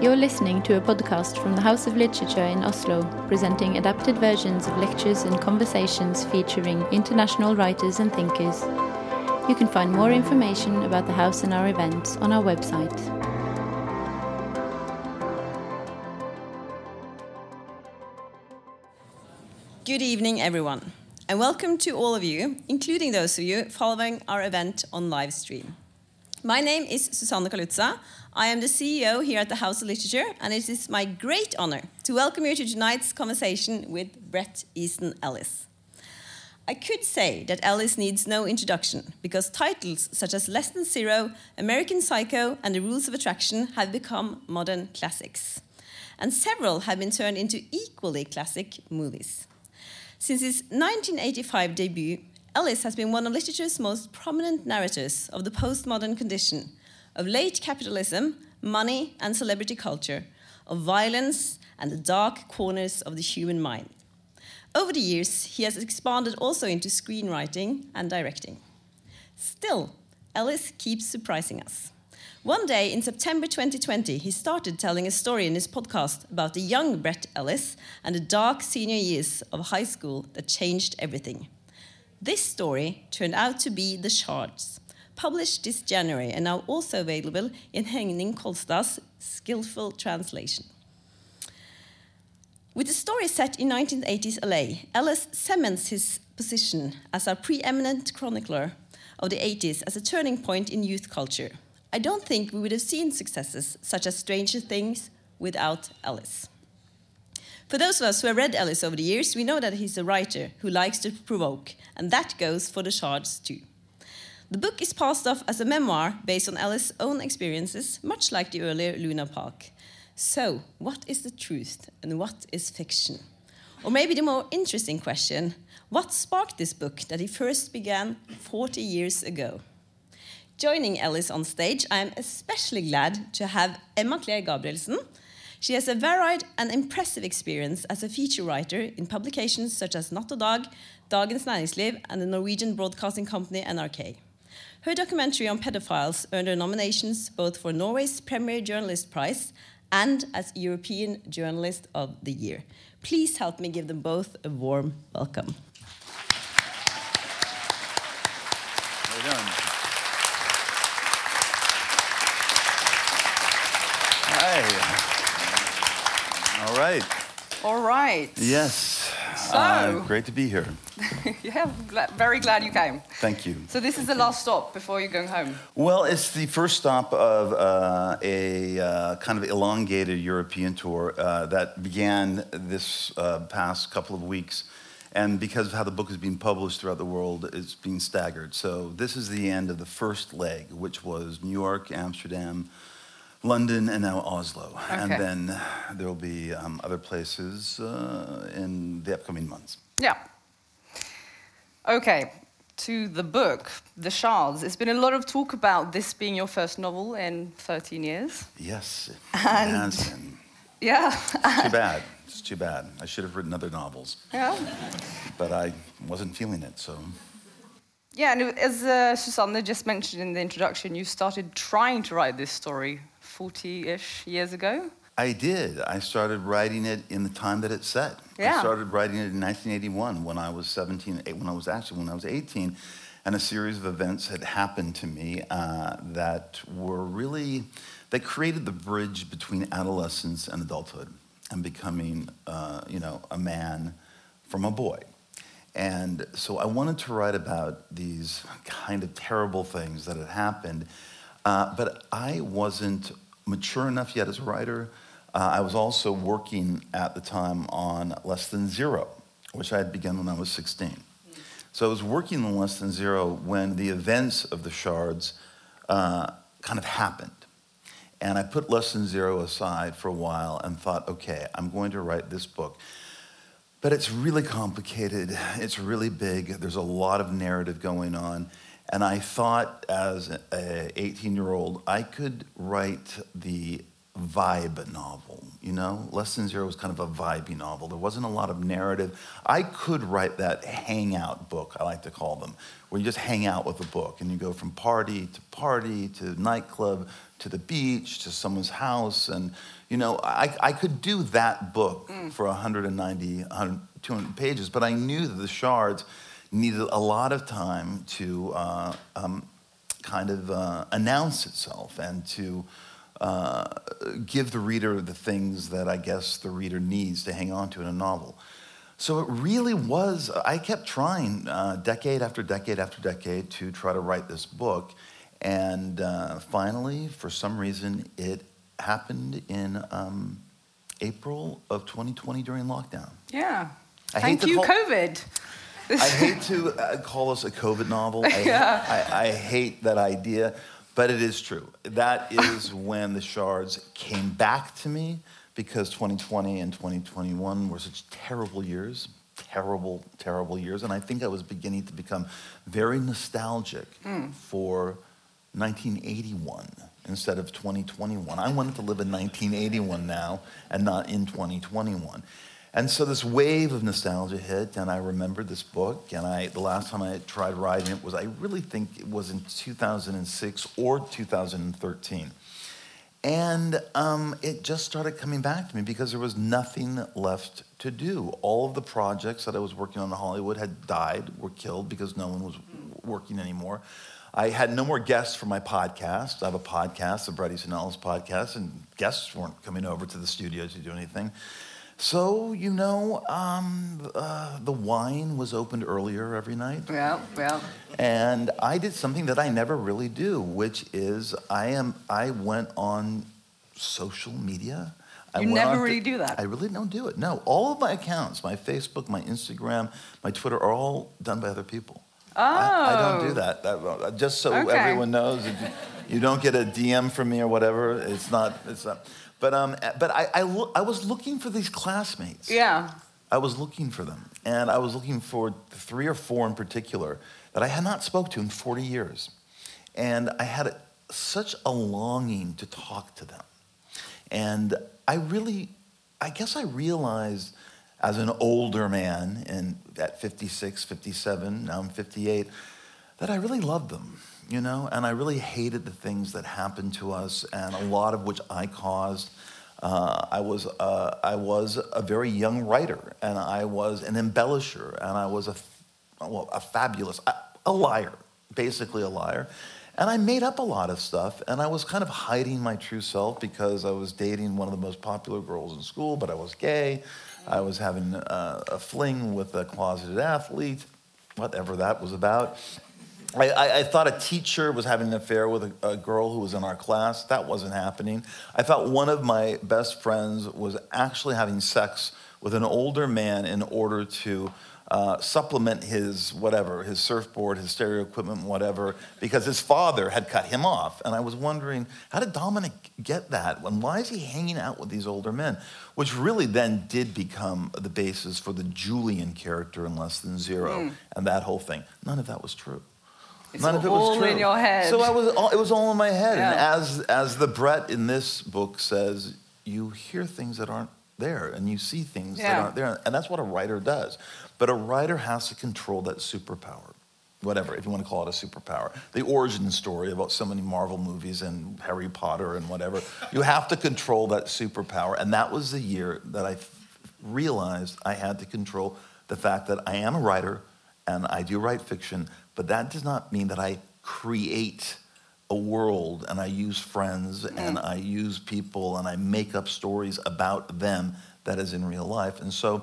You're listening to a podcast from the House of Literature in Oslo, presenting adapted versions of lectures and conversations featuring international writers and thinkers. You can find more information about the house and our events on our website. Good evening, everyone, and welcome to all of you, including those of you following our event on live stream. My name is Susanne Kalutza. I am the CEO here at the House of Literature, and it is my great honor to welcome you to tonight's conversation with Bret Easton Ellis. I could say that Ellis needs no introduction because titles such as Less Than Zero, American Psycho, and The Rules of Attraction have become modern classics. And several have been turned into equally classic movies. Since his 1985 debut, Ellis has been one of literature's most prominent narrators of the postmodern condition, of late capitalism, money, and celebrity culture, of violence and the dark corners of the human mind. Over the years, he has expanded also into screenwriting and directing. Still, Ellis keeps surprising us. One day in September 2020, he started telling a story in his podcast about the young Bret Ellis and the dark senior years of high school that changed everything. This story turned out to be The Shards, published this January and now also available in Henning Kolstad's skillful translation. With the story set in 1980s LA, Ellis cements his position as a preeminent chronicler of the 80s as a turning point in youth culture. I don't think we would have seen successes such as Stranger Things without Ellis. For those of us who have read Ellis over the years, we know that he's a writer who likes to provoke, and that goes for the shards too. The book is passed off as a memoir based on Ellis' own experiences, much like the earlier Lunar Park. So, what is the truth and what is fiction? Or maybe the more interesting question what sparked this book that he first began 40 years ago? Joining Ellis on stage, I am especially glad to have Emma Claire Gabrielsen. She has a varied and impressive experience as a feature writer in publications such as Natt og Dag, Dagens Næringsliv, and the Norwegian Broadcasting Company NRK. Her documentary on pedophiles earned her nominations both for Norway's Premier Journalist Prize and as European Journalist of the Year. Please help me give them both a warm welcome. Well done. Hi. All right. All right. Yes. So- Uh, great to be here. yeah, very glad you came. Thank you. So this is the last stop before you're going home. Well, it's the first stop of uh, a uh, kind of elongated European tour uh, that began this uh, past couple of weeks. And because of how the book is being published throughout the world, it's being staggered. So this is the end of the first leg, which was New York, Amsterdam, London, and now Oslo. And then there will be um, other places uh, in the upcoming months. Yeah. Okay, to the book, The Shards. It's been a lot of talk about this being your first novel in 13 years. Yes, it And- has been. Yeah. Too bad. It's too bad. I should have written other novels, yeah. but I wasn't feeling it. So Yeah, and as uh, Susanne just mentioned in the introduction, you started trying to write this story 40-ish years ago. I did. I started writing it in the time that it's set. I started writing it in 1981 when I was 17. eh, When I was actually when I was 18, and a series of events had happened to me uh, that were really that created the bridge between adolescence and adulthood and becoming, uh, you know, a man from a boy. And so I wanted to write about these kind of terrible things that had happened, uh, but I wasn't mature enough yet as a writer. Uh, I was also working at the time on Less Than Zero, which I had begun when I was 16. So I was working on Less Than Zero when the events of the shards uh, kind of happened. And I put Less Than Zero aside for a while and thought, okay, I'm going to write this book. But it's really complicated. It's really big. There's a lot of narrative going on. And I thought, as a 18 year old, I could write the vibe novel. You know, Less Than Zero was kind of a vibey novel. There wasn't a lot of narrative. I could write that hangout book, I like to call them, where you just hang out with a book and you go from party to party to nightclub to the beach to someone's house. And, you know, I, I could do that book mm. for 190, 100, 200 pages, but I knew that the shards needed a lot of time to uh, um, kind of uh, announce itself and to uh, give the reader the things that I guess the reader needs to hang on to in a novel. So it really was, I kept trying uh, decade after decade after decade to try to write this book. And uh, finally, for some reason, it happened in um, April of 2020 during lockdown. Yeah. I Thank you, call- COVID. I hate to uh, call this a COVID novel. I, Yeah. I, I hate that idea, but it is true. That is when the shards came back to me because 2020 and 2021 were such terrible years, terrible, terrible years. And I think I was beginning to become very nostalgic for 1981 instead of 2021. I wanted to live in 1981 now and not in 2021. And so this wave of nostalgia hit, and I remembered this book. And I, the last time I tried writing it was, I really think it was in 2006 or 2013. And um, it just started coming back to me because there was nothing left to do. All of the projects that I was working on in Hollywood had died, were killed because no one was working anymore. I had no more guests for my podcast. I have a podcast, the Bret Easton podcast, and guests weren't coming over to the studio to do anything. So, you know, um, uh, the wine was opened earlier every night. Yeah, yeah. And I did something that I never really do, which is I am I went on social media. I You never really do that? I really don't do it. No, all of my accounts, my Facebook, my Instagram, my Twitter, are all done by other people. I, I don't do Oh. that. That- uh, just so Okay. everyone knows, you, you don't get a DM from me or whatever. It's not. It's not. But um, but I I, loo- I was looking for these classmates. Yeah. I was looking for them, and I was looking for three or four in particular that I had not spoke to in 40 years, and I had a, such a longing to talk to them, and I really, I guess I realized as an older man, and at 56, 57, now I'm 58, that I really loved them, you know, and I really hated the things that happened to us, and a lot of which I caused. Uh, I was uh, I was a very young writer, and I was an embellisher, and I was a well a fabulous a, a liar, basically a liar, and I made up a lot of stuff, and I was kind of hiding my true self because I was dating one of the most popular girls in school, but I was gay. I was having uh, a fling with a closeted athlete, whatever that was about. I, I, I thought a teacher was having an affair with a, a girl who was in our class. That wasn't happening. I thought one of my best friends was actually having sex with an older man in order to uh, supplement his whatever, his surfboard, his stereo equipment, whatever, because his father had cut him off. And I was wondering, how did Dominic get that? And why is he hanging out with these older men? Which really then did become the basis for the Julian character in Less Than Zero and that whole thing. None of that was true. It's None of it all was true. in your head. So I was, all, it was all in my head. And as, as the Bret in this book says, you hear things that aren't there and you see things that aren't there. And that's what a writer does. But a writer has to control that superpower. Whatever, if you want to call it a superpower. The origin story about so many Marvel movies and Harry Potter and whatever. You have to control that superpower. And that was the year that I realized I had to control the fact that I am a writer and I do write fiction, but that does not mean that I create a world and I use friends and I use people and I make up stories about them that is in real life. And so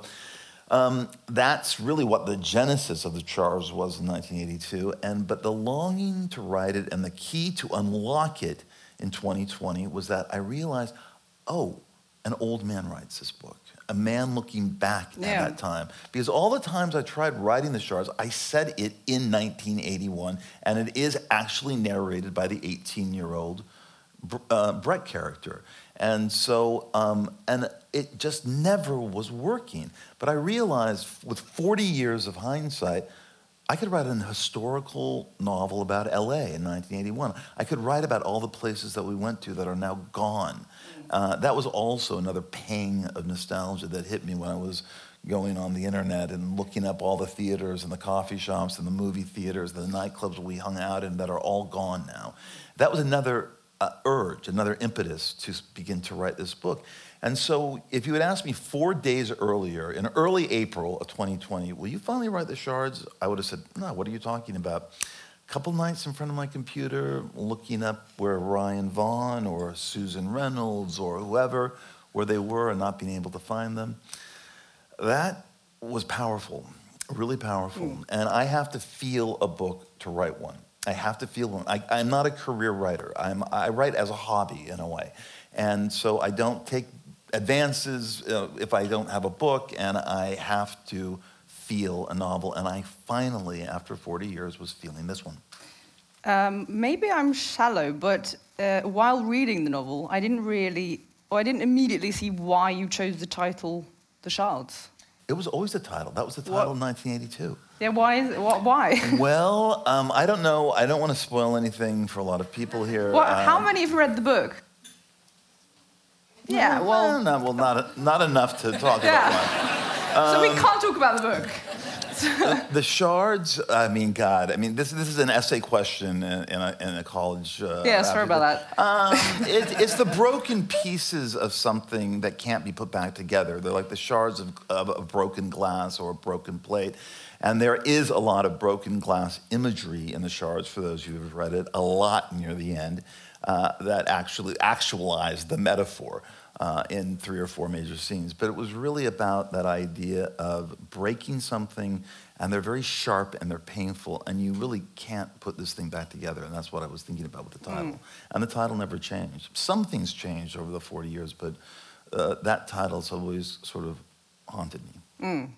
um, that's really what the genesis of the Shards was in 1982. And but the longing to write it and the key to unlock it in 2020 was that I realized, oh, an old man writes this book. A man looking back Yeah. at that time. Because all the times I tried writing the Shards, I said it in 1981, and it is actually narrated by the 18 year old uh, Bret character. And so, um, and it just never was working. But I realized with 40 years of hindsight, I could write an historical novel about LA in 1981. I could write about all the places that we went to that are now gone. Uh, that was also another pang of nostalgia that hit me when I was going on the internet and looking up all the theaters and the coffee shops and the movie theaters, and the nightclubs we hung out in that are all gone now. That was another uh, urge, another impetus to begin to write this book. And so, if you had asked me four days earlier, in early April of 2020, will you finally write the shards? I would have said, no, what are you talking about? A couple nights in front of my computer, looking up where Ryan Vaughn or Susan Reynolds or whoever, where they were and not being able to find them. That was powerful, really powerful. Mm. And I have to feel a book to write one. I have to feel one. I, am not a career writer. I'm, I write as a hobby in a way. And so I don't take advances uh, if I don't have a book, and I have to feel a novel. And I finally, after 40 years, was feeling this one. Um, maybe I'm shallow, but uh, while reading the novel, I didn't really, or I didn't immediately see why you chose the title The Shards. It was always the title. That was the title in 1982. Yeah, why is? What, why? well, um, I don't know. I don't want to spoil anything for a lot of people here. Well, um, how many have read the book? Yeah, well, no, well, not not enough to talk yeah. about. Um, so we um, can't talk about the book. the, the, shards. I mean, God. I mean, this this is an essay question in, in, a, in a, college. Uh, yeah, sorry about that. Um, it, it's the broken pieces of something that can't be put back together. They're like the shards of, of, of broken glass or a broken plate. And there is a lot of broken glass imagery in the shards, for those who have read it, a lot near the end uh, that actually actualized the metaphor uh, in three or four major scenes. But it was really about that idea of breaking something, and they're very sharp and they're painful, and you really can't put this thing back together. And that's what I was thinking about with the title. Mm. And the title never changed. Some things changed over the 40 years, but uh, that title's always sort of haunted me. Mm.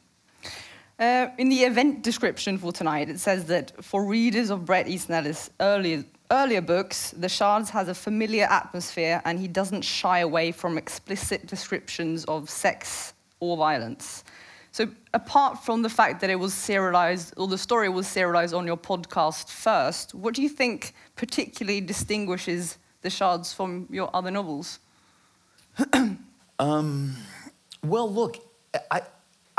Uh, in the event description for tonight, it says that for readers of Bret Easton Ellis' earlier earlier books, The Shards has a familiar atmosphere and he doesn't shy away from explicit descriptions of sex or violence. So, apart from the fact that it was serialized, or the story was serialized on your podcast first, what do you think particularly distinguishes The Shards from your other novels? um, well, look, I,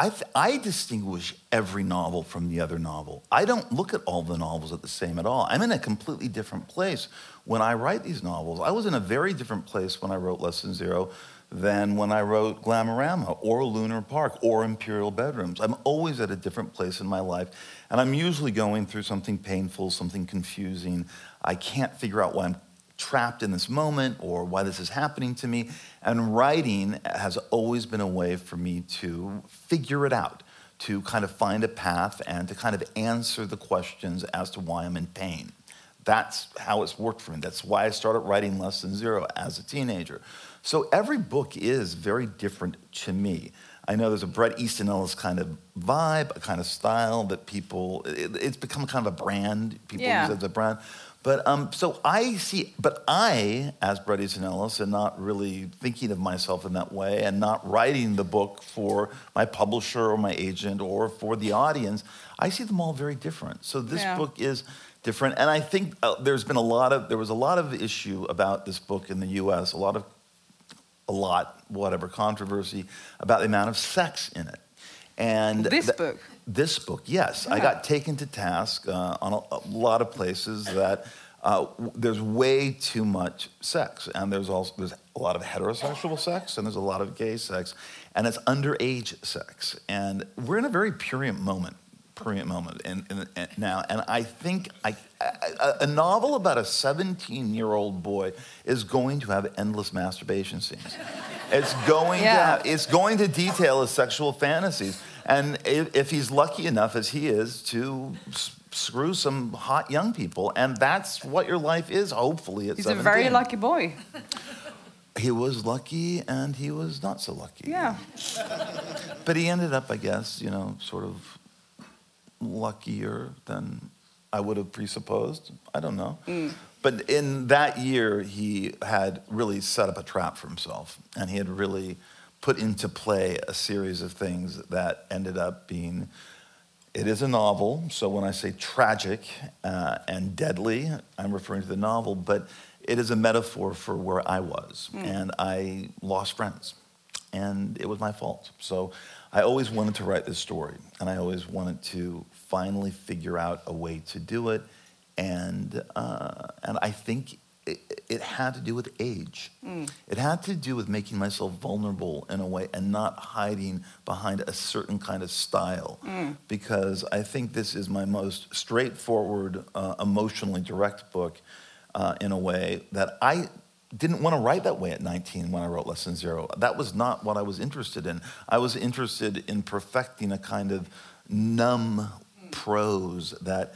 I, I, distinguish every novel from the other novel. I don't look at all the novels at the same at all. I'm in a completely different place when I write these novels. I was in a very different place when I wrote Less Than Zero than when I wrote Glamorama or Lunar Park or Imperial Bedrooms. I'm always at a different place in my life, and I'm usually going through something painful, something confusing. I can't figure out why I'm trapped in this moment or why this is happening to me. And writing has always been a way for me to figure it out, to kind of find a path and to kind of answer the questions as to why I'm in pain. That's how it's worked for me. That's why I started writing Less Than Zero as a teenager. So every book is very different to me. I know there's a Bret Easton Ellis kind of vibe, a kind of style that people, it, it's become kind of a brand. People yeah. use it as a brand. But um, so I see, but I, as Bret Easton Ellis, and not really thinking of myself in that way, and not writing the book for my publisher or my agent or for the audience, I see them all very different. So this yeah. book is different, and I think uh, there's been a lot of there was a lot of issue about this book in the U.S. A lot of a lot whatever controversy about the amount of sex in it. And this th- book this book, yes. Yeah. I got taken to task uh, on a, a, lot of places that uh, there's way too much sex, and there's also there's a lot of heterosexual sex, and there's a lot of gay sex, and it's underage sex, and we're in a very prurient moment, prurient moment now, and I think I, a, a novel about a 17 year old boy is going to have endless masturbation scenes. it's going yeah. to have, it's going to detail his sexual fantasies. And if he's lucky enough, as he is, to screw some hot young people, and that's what your life is, hopefully, at he's 17. a very lucky boy. He was lucky and he was not so lucky. Yeah. But he ended up, I guess, you know, sort of luckier than I would have presupposed. I don't know. Mm. But in that year, he had really set up a trap for himself, and he had really put into play a series of things that ended up being It is a novel, so when I say tragic uh, and deadly, I'm referring to the novel, but it is a metaphor for where I was. And I lost friends, and it was my fault. So I always wanted to write this story, and I always wanted to finally figure out a way to do it. And, uh, and I think it, it had to do with age. It had to do with making myself vulnerable in a way and not hiding behind a certain kind of style. Because I think this is my most straightforward, uh, emotionally direct book uh, in a way that I didn't want to write that way at 19 when I wrote Less Than Zero. That was not what I was interested in. I was interested in perfecting a kind of numb prose that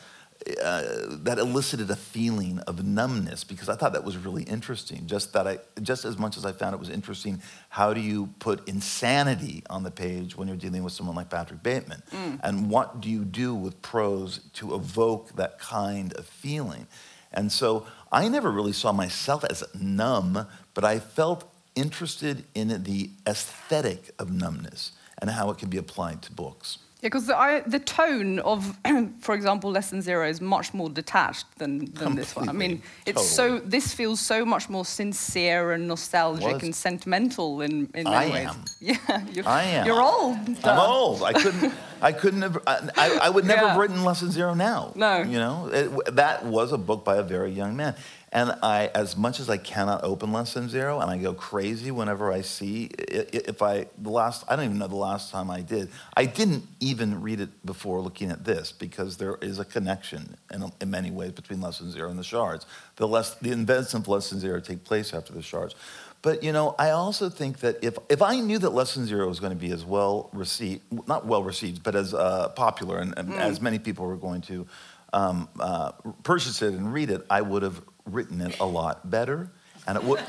uh, that elicited a feeling of numbness because I thought that was really interesting. Just that I, just as much as I found it was interesting, how do you put insanity on the page when you're dealing with someone like Patrick Bateman, and what do you do with prose to evoke that kind of feeling? And so I never really saw myself as numb, but I felt interested in the aesthetic of numbness and how it can be applied to books. Yeah, because the, the tone of, for example, Less Than Zero is much more detached than, than this one. I mean, it's so this feels so much more sincere and nostalgic Was. and sentimental in, in I many ways. am. Yeah, you're, I am. You're old. I'm old. I couldn't. I couldn't have. I, I would never Yeah. have written Less Than Zero now. No. You know, it, that was a book by a very young man, and I, as much as I cannot open Less Than Zero, and I go crazy whenever I see. If I the last, I don't even know the last time I did. I didn't even read it before looking at this because there is a connection in, in many ways between Less Than Zero and the Shards. The less the events of Less Than Zero take place after the Shards. But you know, I also think that if if I knew that Less Than Zero was going to be as well received, not well received, but as uh, popular and, and as many people were going to um, uh, purchase it and read it, I would have written it a lot better, and it would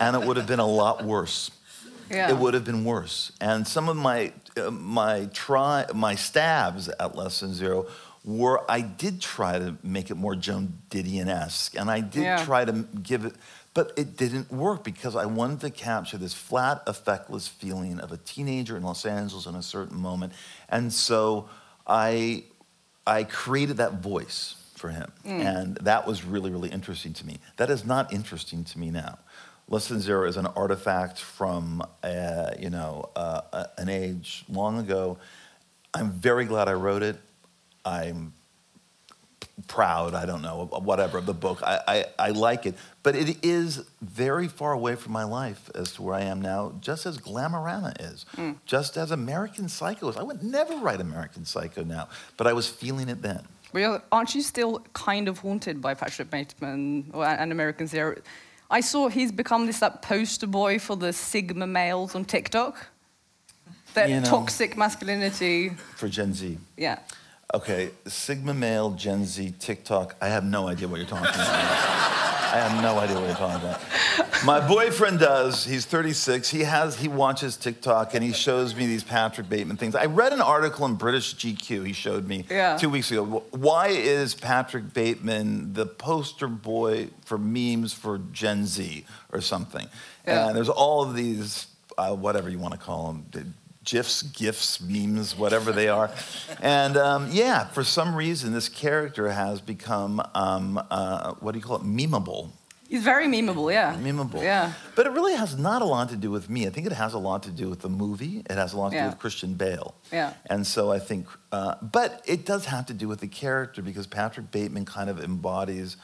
and it would have been a lot worse. Yeah. It would have been worse. And some of my uh, my try my stabs at Less Than Zero were I did try to make it more Joan Didion esque, and I did Yeah. try to give it, but it didn't work because I wanted to capture this flat, effectless feeling of a teenager in Los Angeles in a certain moment, and so I I created that voice for him, and that was really really interesting to me. That is not interesting to me now. Less Than Zero is an artifact from uh, you know uh, an age long ago. I'm very glad I wrote it. I'm proud, I don't know, whatever, of the book. I, I, I like it. But it is very far away from my life as to where I am now, just as Glamorama is, just as American Psycho is. I would never write American Psycho now, but I was feeling it then. You're- aren't you still kind of haunted by Patrick Bateman or an American Zero? I saw he's become this like poster boy for the Sigma males on TikTok. That You know. toxic masculinity. For Gen Z. Yeah. Okay, Sigma male, Gen Z, TikTok. I have no idea what you're talking about. I have no idea what you're talking about. My boyfriend does. He's 36. He has he watches TikTok and he shows me these Patrick Bateman things. I read an article in British GQ. He showed me Yeah. two weeks ago. Why is Patrick Bateman the poster boy for memes for Gen Z or something? Yeah. And there's all of these, uh, whatever you want to call them, GIFs, GIFs, memes, whatever they are. And um, yeah, for some reason, this character has become, um, uh, what do you call it, memeable. He's very memeable, yeah. Memeable. Yeah. But it really has not a lot to do with me. I think it has a lot to do with the movie. It has a lot to Yeah. do with Christian Bale. Yeah. And so I think, uh, but it does have to do with the character because Patrick Bateman kind of embodies,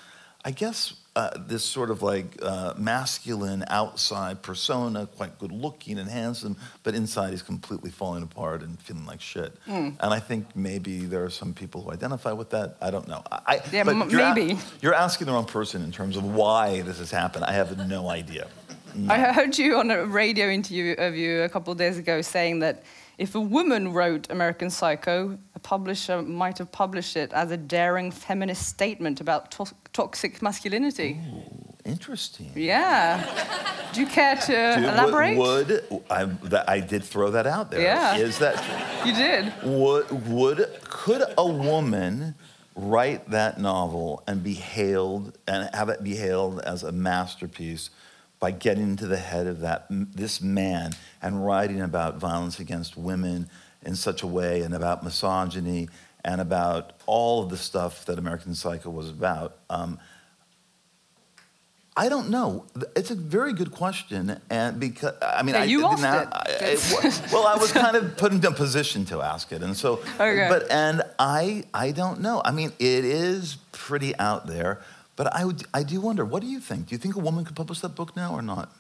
I guess, uh, this sort of like uh, masculine outside persona, quite good looking and handsome, but inside he's completely falling apart and feeling like shit. Hmm. And I think maybe there are some people who identify with that. I don't know. I, Yeah, but m- you're a- maybe. you're asking the wrong person in terms of why this has happened. I have no idea. I heard you on a radio interview of you a couple of days ago saying that if a woman wrote American Psycho, a publisher might have published it as a daring feminist statement about to- toxic masculinity. Interesting. Yeah. Do you care to would- elaborate? Would, I, I did throw that out there. Yeah. Is that You did. would would could a woman write that novel and be hailed and have it be hailed as a masterpiece by getting into the head of that this man and writing about violence against women in such a way and about misogyny and about all of the stuff that American Psycho was about. Um, I don't know. It's a very good question, and because I mean, Yeah, I you didn't asked it. I- it well, I was kind of put into a position to ask it, and so. Okay. But and I I don't know. I mean, it is pretty out there, but I would I do wonder. What do you think? Do you think a woman could publish that book now or not?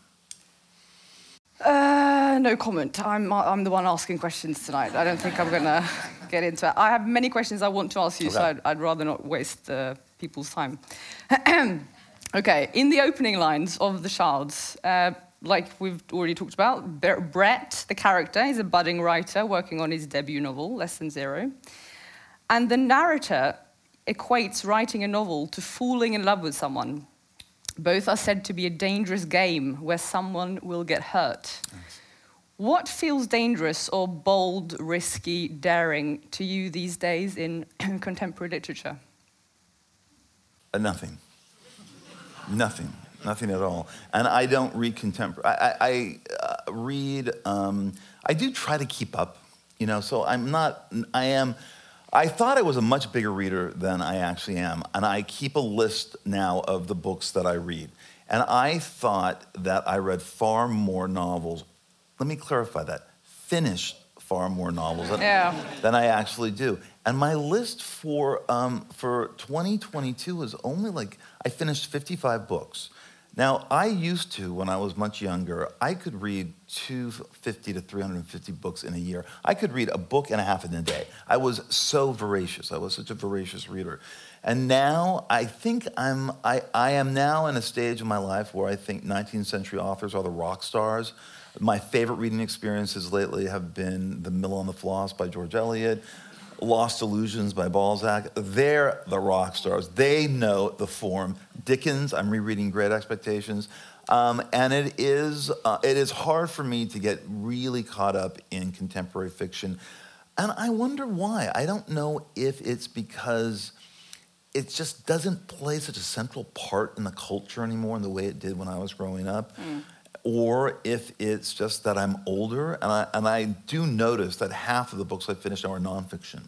Uh, no comment. I'm, I'm the one asking questions tonight. I don't think I'm going to get into it. I have many questions I want to ask you, so I'd, I'd rather not waste uh, people's time. okay, in the opening lines of The Shards, uh, like we've already talked about, Bre- Bret, the character, is a budding writer working on his debut novel, Less Than Zero. And the narrator equates writing a novel to falling in love with someone. Both are said to be a dangerous game where someone will get hurt. What feels dangerous or bold, risky, daring to you these days in contemporary literature? Uh, nothing. nothing. Nothing at all. And I don't read contemporary. I, I, I uh, read. Um, I do try to keep up. You know, so I'm not. I am. I thought I was a much bigger reader than I actually am, and I keep a list now of the books that I read. And I thought that I read far more novels. Let me clarify that. Finished far more novels than, Yeah. than I actually do. And my list for, um, for 2022 is only like, I finished 55 books. Now, I used to, when I was much younger, I could read 250 to 350 books in a year. I could read a book and a half in a day. I was so voracious. I was such a voracious reader. And now I think I'm, I, I am now in a stage of my life where I think 19th century authors are the rock stars. My favorite reading experiences lately have been The Mill on the Floss by George Eliot, Lost Illusions by Balzac. They're the rock stars. They know the form. Dickens, I'm rereading Great Expectations. Um, and it is, uh, it is hard for me to get really caught up in contemporary fiction. And I wonder why. I don't know if it's because it just doesn't play such a central part in the culture anymore in the way it did when I was growing up. Or if it's just that I'm older, and I, and I do notice that half of the books I finish now are nonfiction.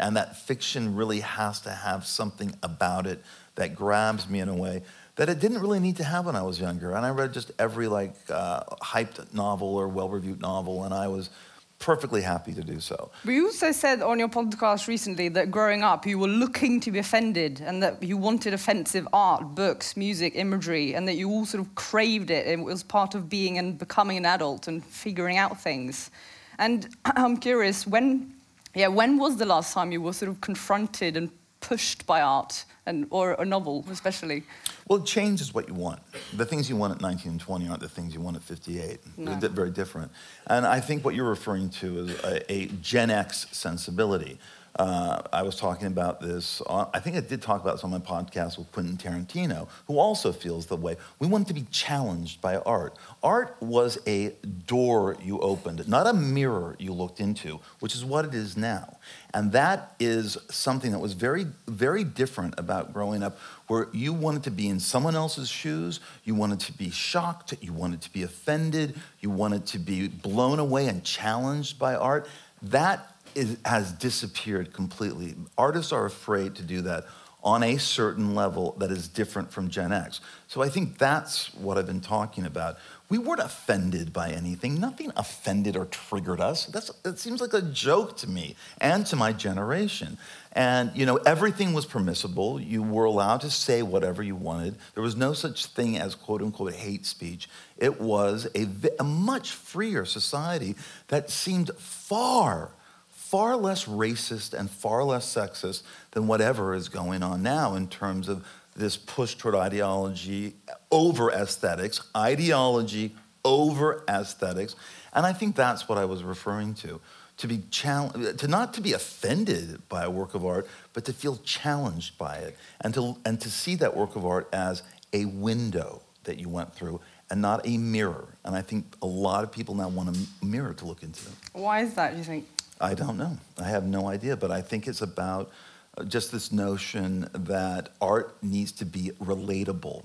And that fiction really has to have something about it that grabs me in a way that it didn't really need to have when I was younger. And I read just every like uh, hyped novel or well-reviewed novel, and I was perfectly happy to do so. But you also said on your podcast recently that growing up you were looking to be offended and that you wanted offensive art, books, music, imagery, and that you all sort of craved it. It was part of being and becoming an adult and figuring out things. And I'm curious, when, yeah, when was the last time you were sort of confronted and pushed by art, and, or a novel especially? Well, change is what you want. The things you want at 19 and 20 aren't the things you want at 58. No. They're very different. And I think what you're referring to is a, a Gen X sensibility. Uh, I was talking about this, on, I think I did talk about this on my podcast with Quentin Tarantino, who also feels the way. We wanted to be challenged by art. Art was a door you opened, not a mirror you looked into, which is what it is now. And that is something that was very, very different about growing up, where you wanted to be in someone else's shoes, you wanted to be shocked, you wanted to be offended, you wanted to be blown away and challenged by art. That is, has disappeared completely. Artists are afraid to do that on a certain level that is different from Gen X. So I think that's what I've been talking about. We weren't offended by anything. Nothing offended or triggered us. That's, that seems like a joke to me and to my generation. And, you know, everything was permissible. You were allowed to say whatever you wanted. There was no such thing as quote unquote hate speech. It was a, a much freer society that seemed far, far less racist and far less sexist than whatever is going on now in terms of this push toward ideology over aesthetics, ideology over aesthetics. And I think that's what I was referring to. To be challenged, to not to be offended by a work of art, but to feel challenged by it, and to and to see that work of art as a window that you went through, and not a mirror. And I think a lot of people now want a mirror to look into. Why is that, do you think? I don't know. I have no idea, but I think it's about just this notion that art needs to be relatable.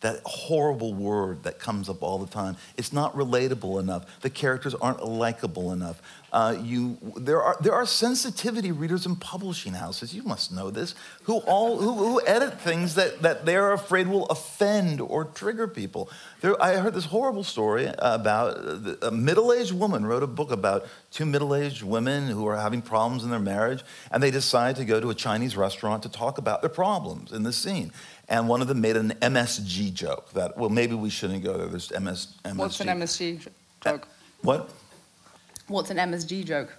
That horrible word that comes up all the time. It's not relatable enough. The characters aren't likable enough. Uh, you, there, are, there are sensitivity readers in publishing houses, you must know this, who, all, who, who edit things that, that they're afraid will offend or trigger people. There, I heard this horrible story about a middle aged woman wrote a book about two middle aged women who are having problems in their marriage, and they decide to go to a Chinese restaurant to talk about their problems in the scene. And one of them made an MSG joke that, well, maybe we shouldn't go there. There's MS, MSG. What's an MSG joke? What? What's an MSG joke?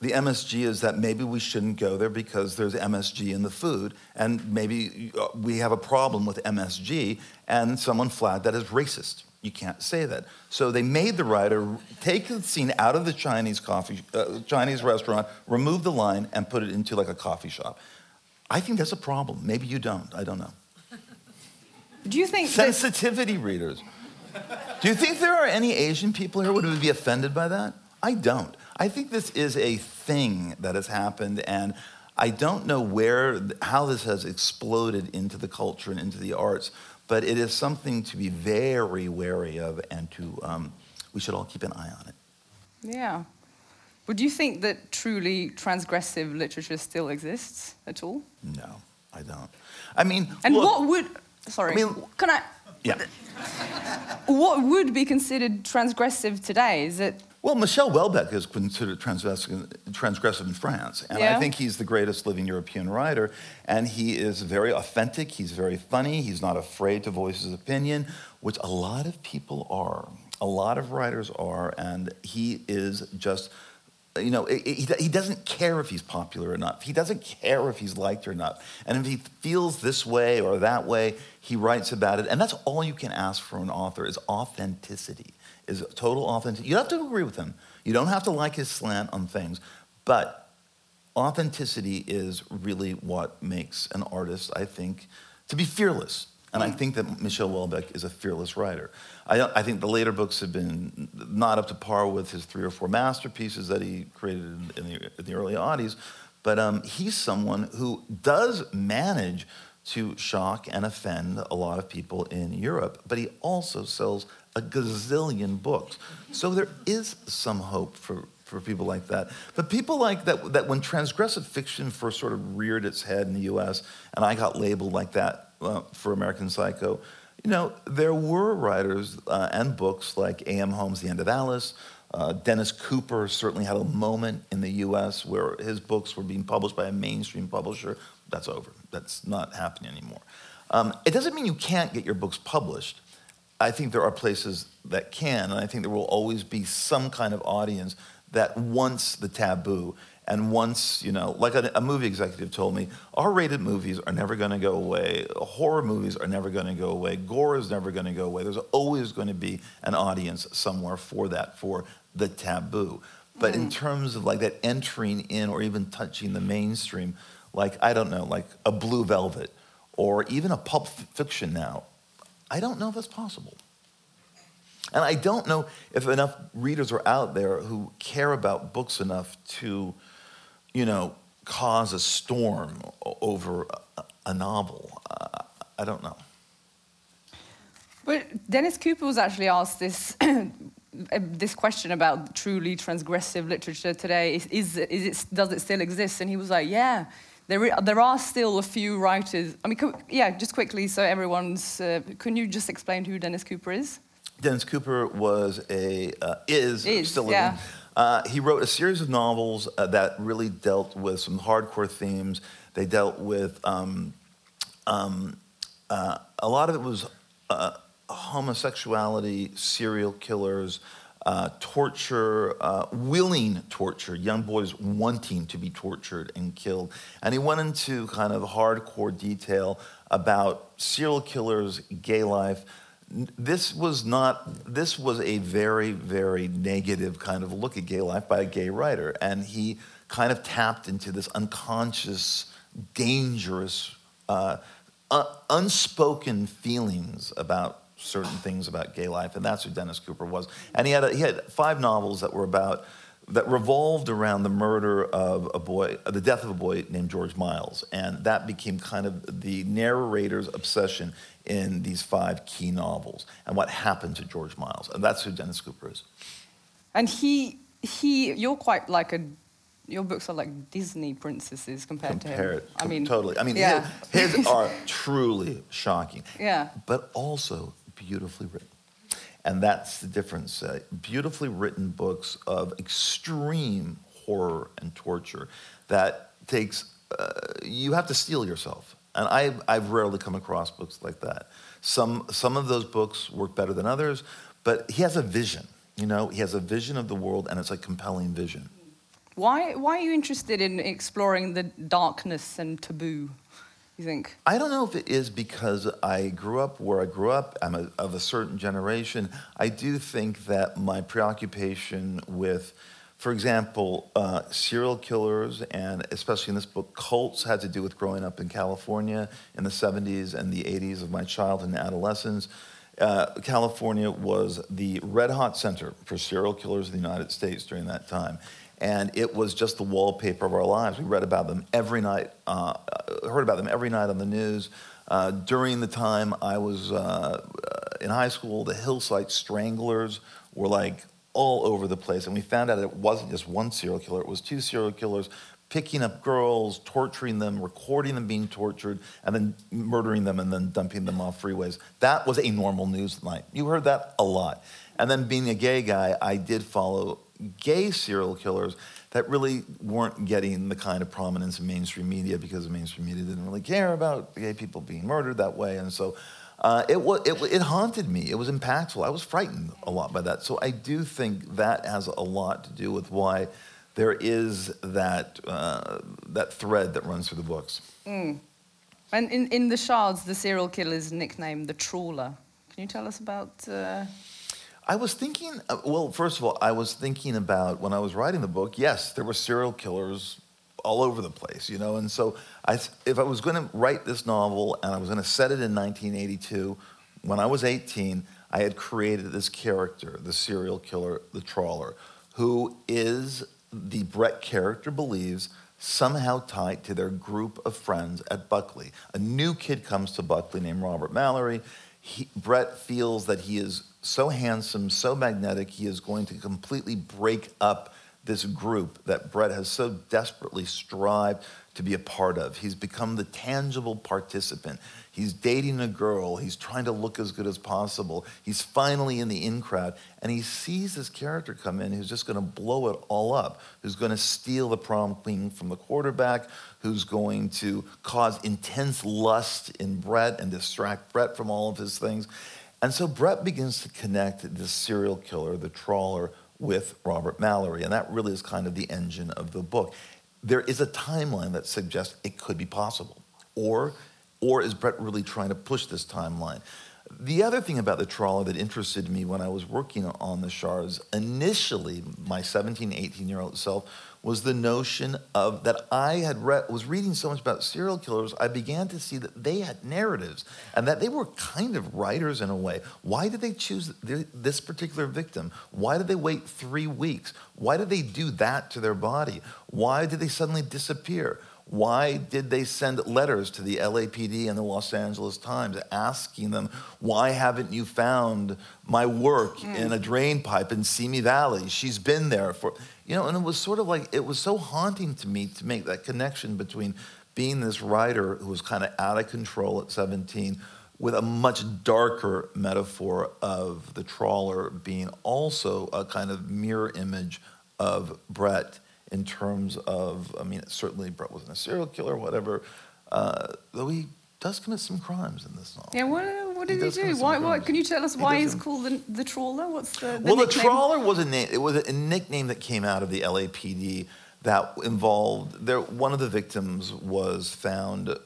The MSG is that maybe we shouldn't go there because there's MSG in the food, and maybe uh, we have a problem with MSG, and someone flagged that as racist. You can't say that. So they made the writer take the scene out of the Chinese coffee, uh, Chinese restaurant, remove the line, and put it into like a coffee shop. I think that's a problem. Maybe you don't. I don't know. Do you think sensitivity that- readers? Do you think there are any Asian people here who would be offended by that? I don't. I think this is a thing that has happened, and I don't know where, how this has exploded into the culture and into the arts, but it is something to be very wary of, and to um, we should all keep an eye on it. Yeah. Do you think that truly transgressive literature still exists at all? No, I don't. I mean, and look, what would Sorry. I mean, can I? Yeah. What would be considered transgressive today? Is it? Well, Michel Houellebecq is considered transgressive, transgressive in France, and yeah. I think he's the greatest living European writer. And he is very authentic. He's very funny. He's not afraid to voice his opinion, which a lot of people are. A lot of writers are, and he is just you know, he, he doesn't care if he's popular or not. He doesn't care if he's liked or not. And if he feels this way or that way, he writes about it. And that's all you can ask for an author is authenticity, is total authenticity. You don't have to agree with him. You don't have to like his slant on things. But authenticity is really what makes an artist, I think, to be fearless. And I think that Michel Houellebecq is a fearless writer. I, I, think the later books have been not up to par with his three or four masterpieces that he created in, in, the, in the, early oddies, but um, he's someone who does manage to shock and offend a lot of people in Europe, but he also sells a gazillion books. So there is some hope for, for people like that. But people like that, that when transgressive fiction first sort of reared its head in the US, and I got labeled like that uh, for American Psycho, you know, there were writers uh, and books like A.M. Homes' The End of Alice. Uh, Dennis Cooper certainly had a moment in the US where his books were being published by a mainstream publisher. That's over. That's not happening anymore. Um, it doesn't mean you can't get your books published. I think there are places that can, and I think there will always be some kind of audience that wants the taboo and once, you know, like a, a movie executive told me, R rated movies are never going to go away. Horror movies are never going to go away. Gore is never going to go away. There's always going to be an audience somewhere for that, for the taboo. But mm in terms of like that entering in or even touching the mainstream, like, I don't know, like a Blue Velvet or even a Pulp Fiction now, I don't know if that's possible. And I don't know if enough readers are out there who care about books enough to you know, cause a storm over a, novel. Uh, I don't know. But Dennis Cooper was actually asked this this question about truly transgressive literature today. Is, is, is it, does it still exist? And he was like, yeah. There, there are still a few writers. I mean, yeah, just quickly, so everyone's. Uh, can you just explain who Dennis Cooper is? Dennis Cooper was a uh, is, is, still living, yeah. Uh, he wrote a series of novels uh, that really dealt with some hardcore themes. They dealt with um, um, uh, a lot of it was uh, homosexuality, serial killers, uh, torture, uh, willing torture, young boys wanting to be tortured and killed. And he went into kind of hardcore detail about serial killers, gay life this was not this was a very very negative kind of look at gay life by a gay writer and he kind of tapped into this unconscious dangerous uh, unspoken feelings about certain things about gay life and that's who dennis cooper was and he had, a, he had five novels that were about that revolved around the murder of a boy, uh, the death of a boy named George Miles, and that became kind of the narrator's obsession in these five key novels and what happened to George Miles, and that's who Dennis Cooper is. And he, he, you're quite like a. Your books are like Disney princesses compared to Compare him. it, I mean, totally. I mean, yeah. his, his are truly shocking. Yeah. But also beautifully written. And that's the difference. Uh, beautifully written books of extreme horror and torture that takes, uh, you have to steel yourself. And I've, I've rarely come across books like that. Some, some of those books work better than others, but he has a vision. You know, he has a vision of the world, and it's a compelling vision. Why, why are you interested in exploring the darkness and taboo, you think? I don't know if it is because I grew up where I grew up, I'm a, of a certain generation. I do think that my preoccupation with, for example, uh, serial killers, and especially in this book, cults, had to do with growing up in California in the 70s and the 80s of my childhood and adolescence. Uh, California was the red hot center for serial killers in the United States during that time. And it was just the wallpaper of our lives. We read about them every night, uh, heard about them every night on the news. Uh, during the time I was uh, in high school, the Hillside Stranglers were like all over the place. And we found out it wasn't just one serial killer, it was two serial killers picking up girls, torturing them, recording them being tortured, and then murdering them and then dumping them off freeways. That was a normal news night. You heard that a lot. And then being a gay guy, I did follow gay serial killers that really weren't getting the kind of prominence in mainstream media because the mainstream media didn't really care about gay people being murdered that way. And so uh, it, it, it haunted me. It was impactful. I was frightened a lot by that. So I do think that has a lot to do with why there is that, uh, that thread that runs through the books. And in, in The Shards, the serial killer is nicknamed the Trawler. Can you tell us about. Uh, I was thinking, uh, well, first of all, I was thinking about when I was writing the book, yes, there were serial killers all over the place, you know, and so I, if I was going to write this novel and I was going to set it in 1982, when I was 18, I had created this character, the serial killer, the trawler, who is, the Bret character believes, somehow tied to their group of friends at Buckley. A new kid comes to Buckley named Robert Mallory. He, Bret feels that he is so handsome, so magnetic, he is going to completely break up this group that Bret has so desperately strived to be a part of. He's become the tangible participant. He's dating a girl. He's trying to look as good as possible. He's finally in the in crowd, and he sees this character come in who's just going to blow it all up, who's going to steal the prom queen from the quarterback, who's going to cause intense lust in Bret and distract Bret from all of his things. And so Bret begins to connect this serial killer, the trawler, with Robert Mallory. And that really is kind of the engine of the book. There is a timeline that suggests it could be possible. Or, or is Bret really trying to push this timeline? The other thing about the trawler that interested me when I was working on the shards, initially, my 17, 18 year old self, was the notion of that I had read, was reading so much about serial killers, I began to see that they had narratives and that they were kind of writers in a way. Why did they choose th- this particular victim? Why did they wait three weeks? Why did they do that to their body? Why did they suddenly disappear? Why did they send letters to the LAPD and the Los Angeles Times asking them, why haven't you found my work hmm. in a drain pipe in Simi Valley? She's been there for, you know, and it was sort of like, it was so haunting to me to make that connection between being this writer who was kind of out of control at 17 with a much darker metaphor of the trawler being also a kind of mirror image of Bret in terms of, I mean, certainly Bret wasn't a serial killer, whatever, uh, though he does commit some crimes in this novel. yeah, what, what did he, does do? Why, why, can you tell us why does he's called the, the Trawler? What's the, the well, the nickname? trawler was a name. It was a nickname that came out of the LAPD that involved there. One of the victims was found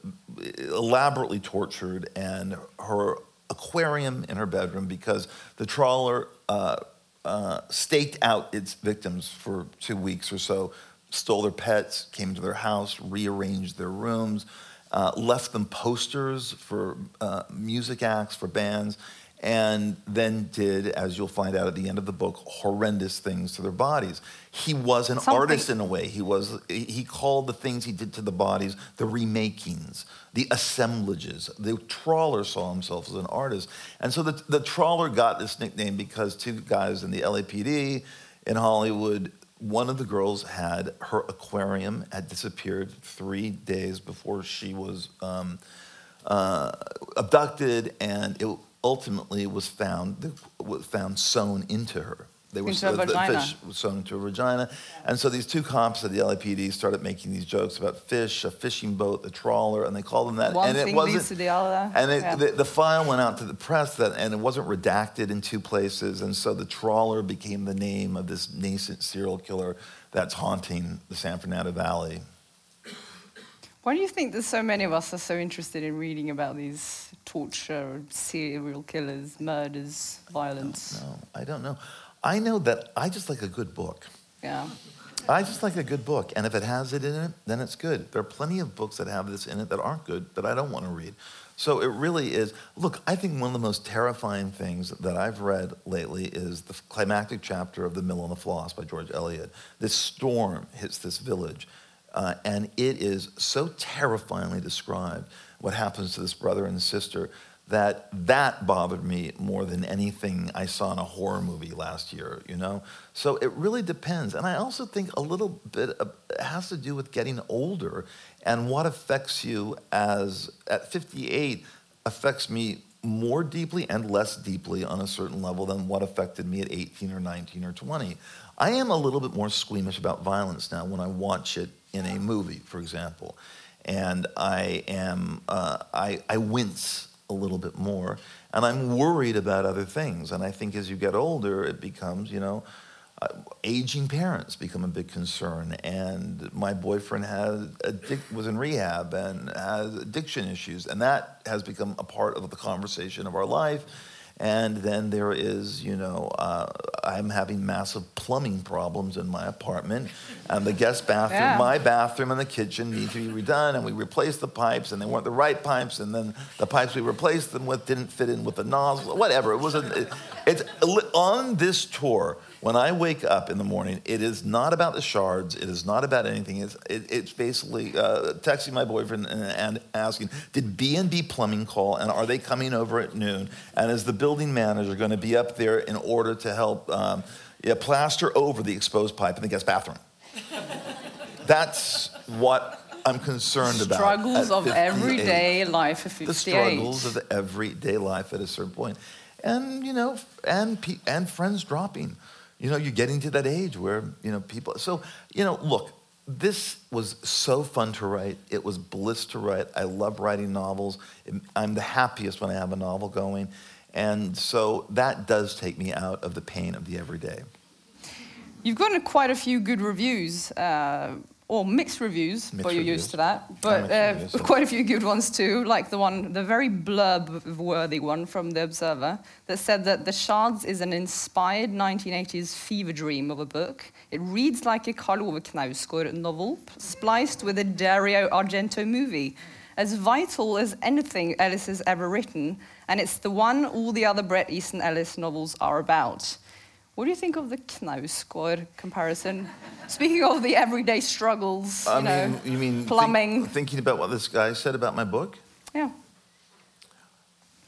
elaborately tortured, and her aquarium in her bedroom because the trawler uh, uh, staked out its victims for two weeks or so, stole their pets, came to their house, rearranged their rooms, uh, left them posters for uh, music acts for bands. And then did, as you'll find out at the end of the book, horrendous things to their bodies. He was an Something- artist in a way. He was he called the things he did to the bodies the remakings, the assemblages. The trawler saw himself as an artist. And so the, the trawler got this nickname because two guys in the LAPD in Hollywood, one of the girls had her aquarium had disappeared three days before she was um, uh, abducted, and it ultimately was found was found sewn into her. They Into her the- the fish was sewn into her vagina, and so these two cops at the LAPD started making these jokes about fish, a fishing boat, the trawler, and they called them that. One and thing it wasn't, to the other. And it, Yeah. the, the file went out to the press, that, and it wasn't redacted in two places, and so the trawler became the name of this nascent serial killer that's haunting the San Fernando Valley. Why do you think that so many of us are so interested in reading about these torture, serial killers, murders, violence? No, I don't know. I know that I just like a good book. Yeah. I just like a good book, and if it has it in it, then it's good. There are plenty of books that have this in it that aren't good that I don't want to read. So it really is. Look, I think one of the most terrifying things that I've read lately is the climactic chapter of *The Mill and the Floss* by George Eliot. This storm hits this village, uh, and it is so terrifyingly described what happens to this brother and sister that that bothered me more than anything I saw in a horror movie last year, you know? So it really depends. And I also think a little bit of, has to do with getting older and what affects you as at 58 affects me more deeply and less deeply on a certain level than what affected me at 18 or 19 or 20. I am a little bit more squeamish about violence now when I watch it in a movie, for example. And I am, uh, I, I wince a little bit more. And I'm worried about other things. And I think as you get older, it becomes, you know, uh, aging parents become a big concern. And my boyfriend had addic- was in rehab and has addiction issues. And that has become a part of the conversation of our life. And then there is, you know, uh, I'm having massive plumbing problems in my apartment. And the guest bathroom, Yeah. my bathroom and the kitchen need to be redone. And we replaced the pipes, and they weren't the right pipes. And then the pipes we replaced them with didn't fit in with the nozzle. Whatever. It was a, it, it's on this tour. When I wake up in the morning, it is not about the shards. It is not about anything. It's, it, it's basically uh, texting my boyfriend and, and asking, did B&B Plumbing call, and are they coming over at noon? And is the building manager going to be up there in order to help um, yeah, plaster over the exposed pipe in the guest bathroom? That's what I'm concerned about. Struggles of everyday life at 58. the struggles of everyday life at a certain point. point, and you know, and and friends dropping. You know, you're getting to that age where you know people. So you know, look, this was so fun to write. It was bliss to write. I love writing novels. I'm the happiest when I have a novel going, and so that does take me out of the pain of the everyday. You've gotten quite a few good reviews, uh, or mixed reviews, Mixed but you're reviews. used to that. But uh, reviews, quite a few good ones too, like the one, the very blurb-worthy one from The Observer that said that The Shards is an inspired 1980s fever dream of a book. It reads like a Karl Ove Knausgård novel, spliced with a Dario Argento movie. As vital as anything Ellis has ever written, and it's the one all the other Bret Easton Ellis novels are about. What do you think of the Knausgård comparison? Speaking of the everyday struggles, you I know, mean, you mean think- plumbing. thinking about what this guy said about my book? yeah.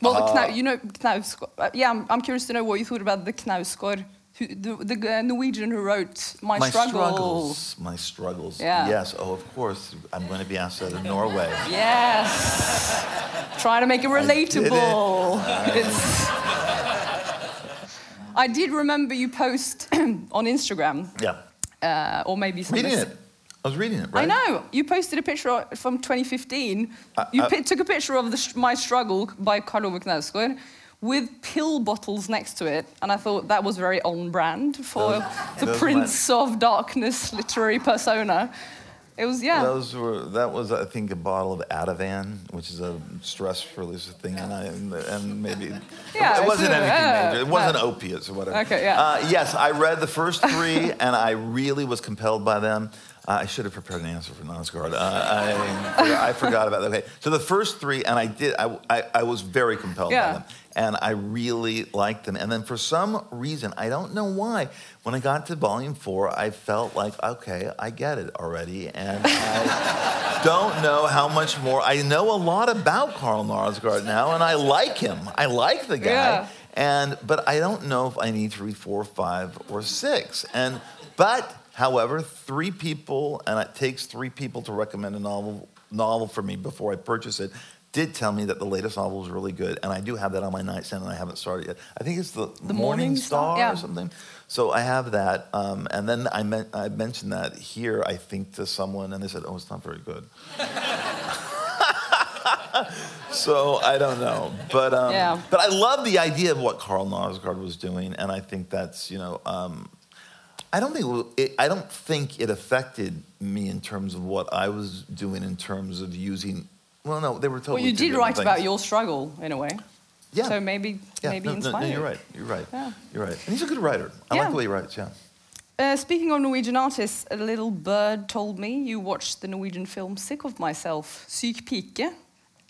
Well, the Uh, Knau, you know, Knausgård. Uh, yeah, I'm, I'm curious to know what you thought about the Knausgård, who, the, the uh, Norwegian who wrote My, my Struggle. struggles. My struggles. Yeah. Yes. Oh, of course. I'm going to be asked that in Norway. Yes. Trying to make it did it. I did remember you post on Instagram, Yeah. uh, or maybe some Reading it. I was reading it, right? I know. You posted a picture from 2015. Uh, you uh, took a picture of the My Struggle by Karl Ove with pill bottles next to it, and I thought that was very on brand for Those- the those Prince of Darkness literary persona. It was yeah. Those were that was I think a bottle of Ativan, which is a stress release thing, and I and, and maybe Yeah, it, wasn't anything uh, major. It wasn't uh, opiates or whatever. Okay, yeah. Uh, yes, I read the first three, and I really was compelled by them. Uh, I should have prepared an answer for Knausgård. Uh, I, I forgot about that. Okay, so the first three, and I did. I, I, I was very compelled by them, and I really liked them. And then for some reason, I don't know why, when I got to volume four, I felt like, okay, I get it already, and I don't know how much more. I know a lot about Karl Knausgård now, and I like him. I like the guy. Yeah. And but I don't know if I need three, four, five, or six. And but however, three people, and it takes three people to recommend a novel novel for me before I purchase it. Did tell me that the latest novel is really good, and I do have that on my nightstand, and I haven't started yet. I think it's the, The Morning Morning Star Star, yeah. or something. So I have that, um, and then I, men- I mentioned that here, I think, to someone, and they said, "Oh, it's not very good." so I don't know, but um, Yeah. but I love the idea of what Karl Knausgård was doing, and I think that's you know. Um, I don't think it, I don't think it affected me in terms of what I was doing in terms of using. Well, no, they were totally. Well, you did write about your struggle in a way. Yeah. So maybe Yeah, maybe no, inspired. no, you're right. You're right. Yeah. You're right. And he's a good writer. I like Yeah. the way he writes. Yeah. Uh, speaking of Norwegian artists, a little bird told me you watched the Norwegian film Sick of Myself, Syk pike,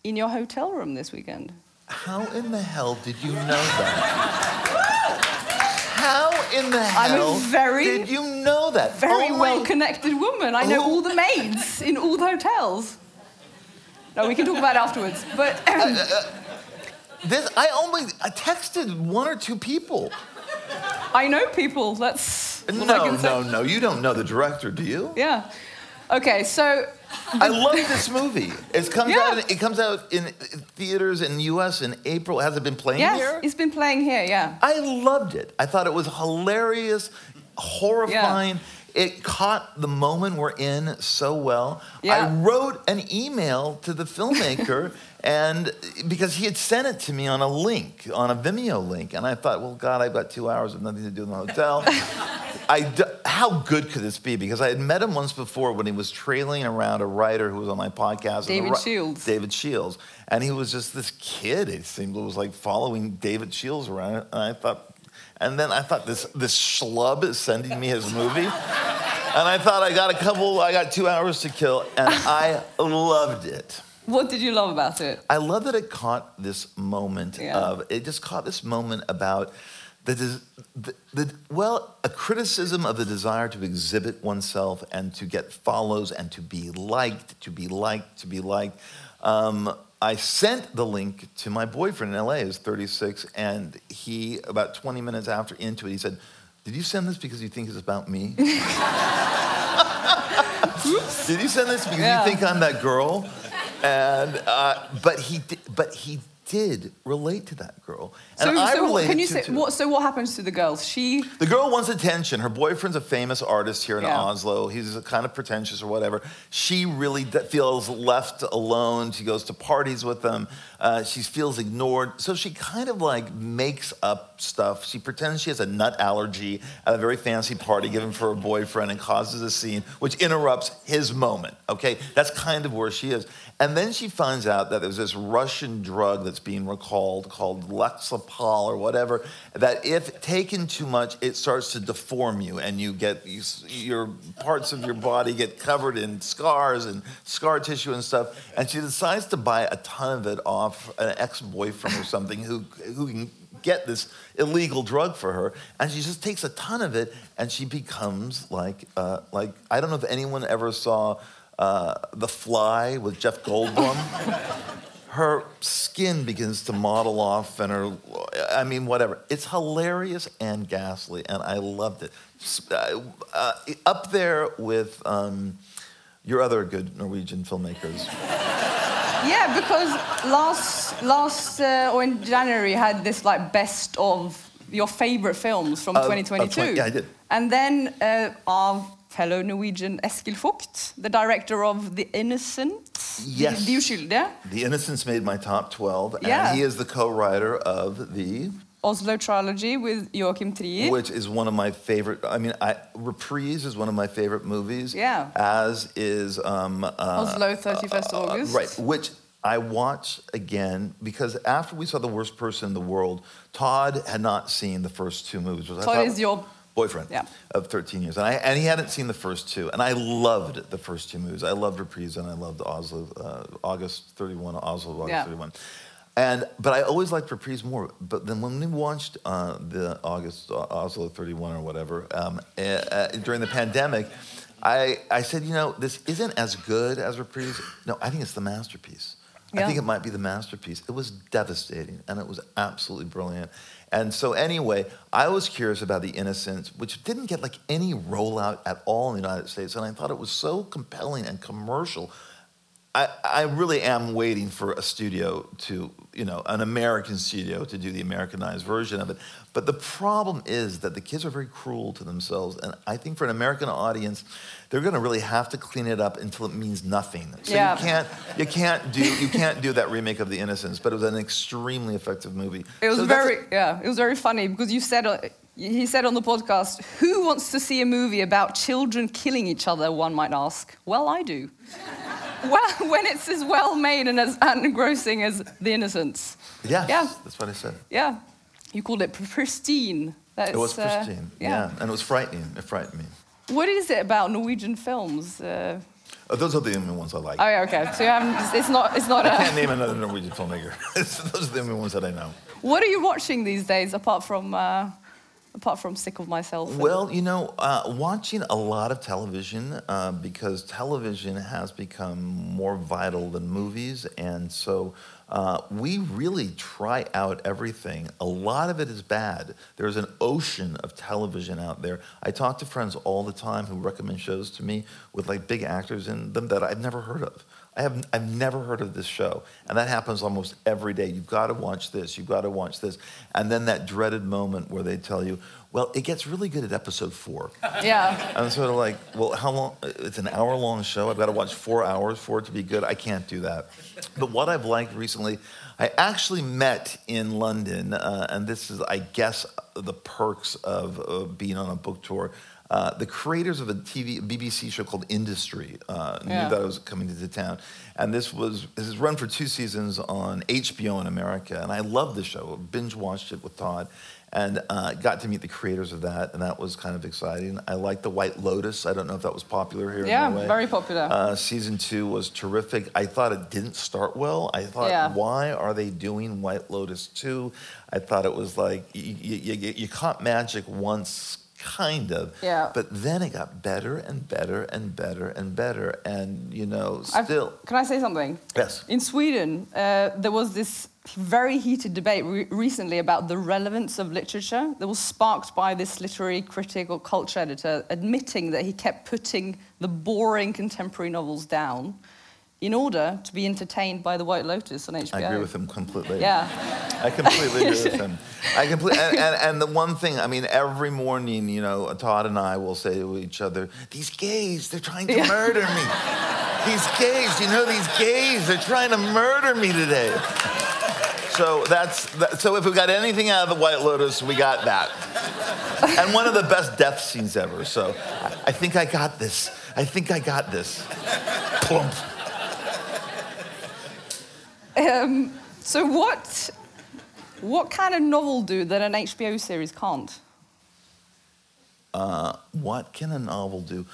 in your hotel room this weekend. How in the hell did you know that? How in the hell I'm a very- did you know that? Very Only- well connected woman. I know all the oh. maids in all the hotels. No, we can talk about it afterwards. But uh, uh, uh, This I only I texted one or two people. I know people. That's No, no, no. You don't know the director, do you? Yeah. Okay, so I love this movie. It comes Yeah. out. It comes out in theaters in the U.S. in April. Has it been playing yes, here? it's been playing here. Yeah. I loved it. I thought it was hilarious, horrifying. It caught the moment we're in so well. Yeah. I wrote an email to the filmmaker and because he had sent it to me on a link, on a Vimeo link, and I thought, well, God, I've got two hours with nothing to do in the hotel. I d- how good could this be? Because I had met him once before when he was trailing around a writer who was on my podcast. the David Shields. David Shields. And he was just this kid, it seemed, who was like following David Shields around. And I thought, and then I thought, this, this schlub is sending me his movie. and I thought, I got a couple, I got two hours to kill. And I loved it. What did you love about it? I love that it caught this moment Yeah. of it just caught this moment about the, the, the well a criticism of the desire to exhibit oneself and to get follows and to be liked to be liked to be liked um, I sent the link to my boyfriend in LA who's 36 and he about 20 minutes after into it he said did you send this because you think it's about me did you send this because Yeah. you think I'm that girl? And uh, but he but he did relate to that girl, and so, I so related can you to, say to- what? So what happens to the girls? She The girl wants attention. Her boyfriend's a famous artist here in Yeah. Oslo. He's a kind of pretentious or whatever. She really feels left alone. She goes to parties with them. Uh, she feels ignored. So she kind of like makes up stuff. She pretends she has a nut allergy at a very fancy party given for her boyfriend and causes a scene, which interrupts his moment. Okay, that's kind of where she is. And then she finds out that there's this Russian drug that's being recalled called Lexapol or whatever, that if taken too much, it starts to deform you and you get you, your parts of your body get covered in scars and scar tissue and stuff. And she decides to buy a ton of it off an ex-boyfriend or something who, who can get this illegal drug for her. And she just takes a ton of it and she becomes like, uh, like I don't know if anyone ever saw uh, The Fly with Jeff Goldblum. her skin begins to model off and her i mean whatever it's hilarious and ghastly and i loved it uh, uh, up there with um, your other good norwegian filmmakers Yeah, because last last uh, or in January you had this like best of your favorite films from of 2022. 20 yeah, I did. And then uh, our fellow Norwegian Eskil Vogt, the director of The Innocent, Yes. De Uskyldige, the Innocents made my top 12 and Yeah. he is the co-writer of the Oslo Trilogy with Joachim Trier. which is one of my favorite i mean I, reprise is one of my favorite movies Yeah. as is um, uh, Oslo 31st August. Right, which I watch again because after we saw The Worst Person in the World, Todd had not seen the first two movies. Todd thought- is your boyfriend Yeah. of 13 years. And, I, and he hadn't seen the first two. And I loved the first two movies. I loved Reprise and I loved Oslo, uh, August 31, Oslo, August Yeah. 31. And, but I always liked Reprise more. But then when we watched uh, the August, uh, Oslo 31 or whatever, um, uh, uh, during the pandemic, I, I said, you know, this isn't as good as Reprise. No, I think it's the masterpiece. I think it might be the masterpiece. It was devastating and it was absolutely brilliant. And so anyway, I was curious about The Innocents, which didn't get like any rollout at all in the United States. And I thought it was so compelling and commercial. I, I really am waiting for a studio to, you know, an American studio to do the Americanized version of it. But the problem is that the kids are very cruel to themselves. And I think for an American audience, they're going to really have to clean it up until it means nothing. So Yeah. you can't, you can't do, you can't do that remake of The Innocents. But it was an extremely effective movie. It was So very, yeah, it was very funny because you said, uh, he said on the podcast, who wants to see a movie about children killing each other, one might ask. Well, I do. Well, when it's as well made and as engrossing as The Innocents. Yes, Yeah. that's what I said. Yeah. You called it pristine. That It was uh, pristine. yeah. and it was frightening. It frightened me. What is it about Norwegian films? Uh, Oh, those are the only ones I like. oh, yeah, okay. So you haven't, it's not, it's not I can't name another Norwegian filmmaker. those are the only ones that I know. What are you watching these days apart from, uh, apart from Sick of Myself? Well, you know, uh, watching a lot of television uh, because television has become more vital than movies, and so uh, we really try out everything. A lot of it is bad. There's an ocean of television out there. I talk to friends all the time who recommend shows to me with like big actors in them that I've never heard of. I have I've never heard of this show, and that happens almost every day. You've got to watch this. You've got to watch this, and then that dreaded moment where they tell you, "Well, it gets really good at episode four. Yeah. I'm sort of like, "Well, how long? It's an hour-long show. I've got to watch four hours for it to be good. I can't do that." But what I've liked recently, I actually met in London, uh, and this is, I guess, the perks of uh, being on a book tour. Uh, the creators of a TV BBC show called Industry uh, Yeah. knew that I was coming to town, and this was this is run for two seasons on HBO in America, and I loved the show. Binge watched it with Todd, and uh, got to meet the creators of that, and that was kind of exciting. I liked the White Lotus. I don't know if that was popular here. Yeah, very popular. Uh, season two was terrific. I thought it didn't start well. I thought, Yeah. why are they doing White Lotus two? I thought it was like you, you, you, you caught magic once, kind of. Yeah. But then it got better and better and better and better, and you know, I've- still. Can I say something? Yes. In Sweden, uh, there was this very heated debate re- recently about the relevance of literature that was sparked by this literary critic or culture editor admitting that he kept putting the boring contemporary novels down in order to be entertained by The White Lotus on HBO. I agree with him completely. Yeah. I completely agree with him. I completely, and, and, and the one thing, I mean, every morning, you know, Todd and I will say to each other, "These gays, they're trying to Yeah. murder me. These gays, you know, these gays, they're trying to murder me today." So that's that, so. If we got anything out of the White Lotus, we got that, and one of the best death scenes ever. So I, I think I got this. I think I got this. Plump. Um, so what, what kind of novel do that an HBO series can't? what can a novel do?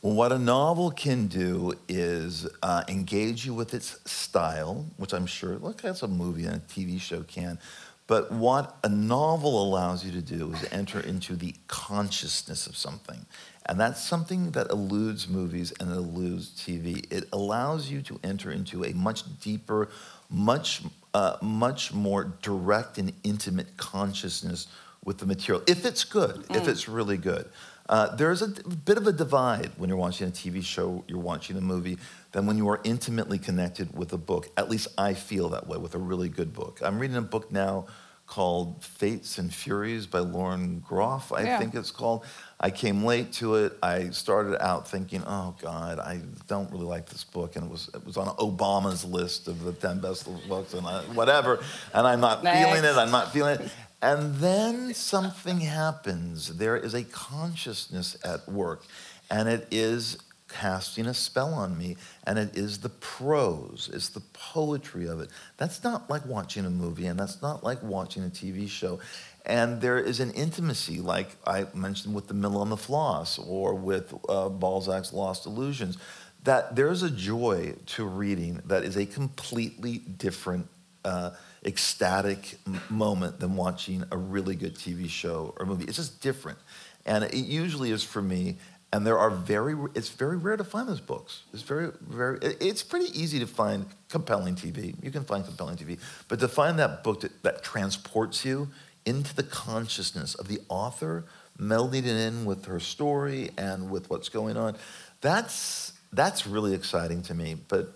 Well, what a novel can do is uh, engage you with its style, which I'm sure, look, that's a movie and a TV show can. But what a novel allows you to do is enter into the consciousness of something. And that's something that eludes movies and eludes TV. It allows you to enter into a much deeper, much, uh, much more direct and intimate consciousness with the material, if it's good, if it's really good. Uh, there's a d- bit of a divide when you're watching a TV show, you're watching a movie, than when you are intimately connected with a book. At least I feel that way with a really good book. I'm reading a book now called Fates and Furies by Lauren Groff, I Yeah. think it's called. I came late to it. I started out thinking, oh God, I don't really like this book. And it was, it was on Obama's list of the 10 best books and I, whatever. And I'm not feeling it. I'm not feeling it. And then something happens. There is a consciousness at work, and it is casting a spell on me, and it is the prose, it's the poetry of it. That's not like watching a movie, and that's not like watching a TV show. And there is an intimacy, like I mentioned with The Mill on the Floss or with uh, Balzac's Lost Illusions, that there's a joy to reading that is a completely different, uh, ecstatic moment than watching a really good TV show or movie. It's just different. And it usually is for me. And there are very, it's very rare to find those books. It's very, very it's pretty easy to find compelling TV. You can find compelling TV. But to find that book that, that transports you into the consciousness of the author, melding it in with her story and with what's going on, that's, that's really exciting to me. But,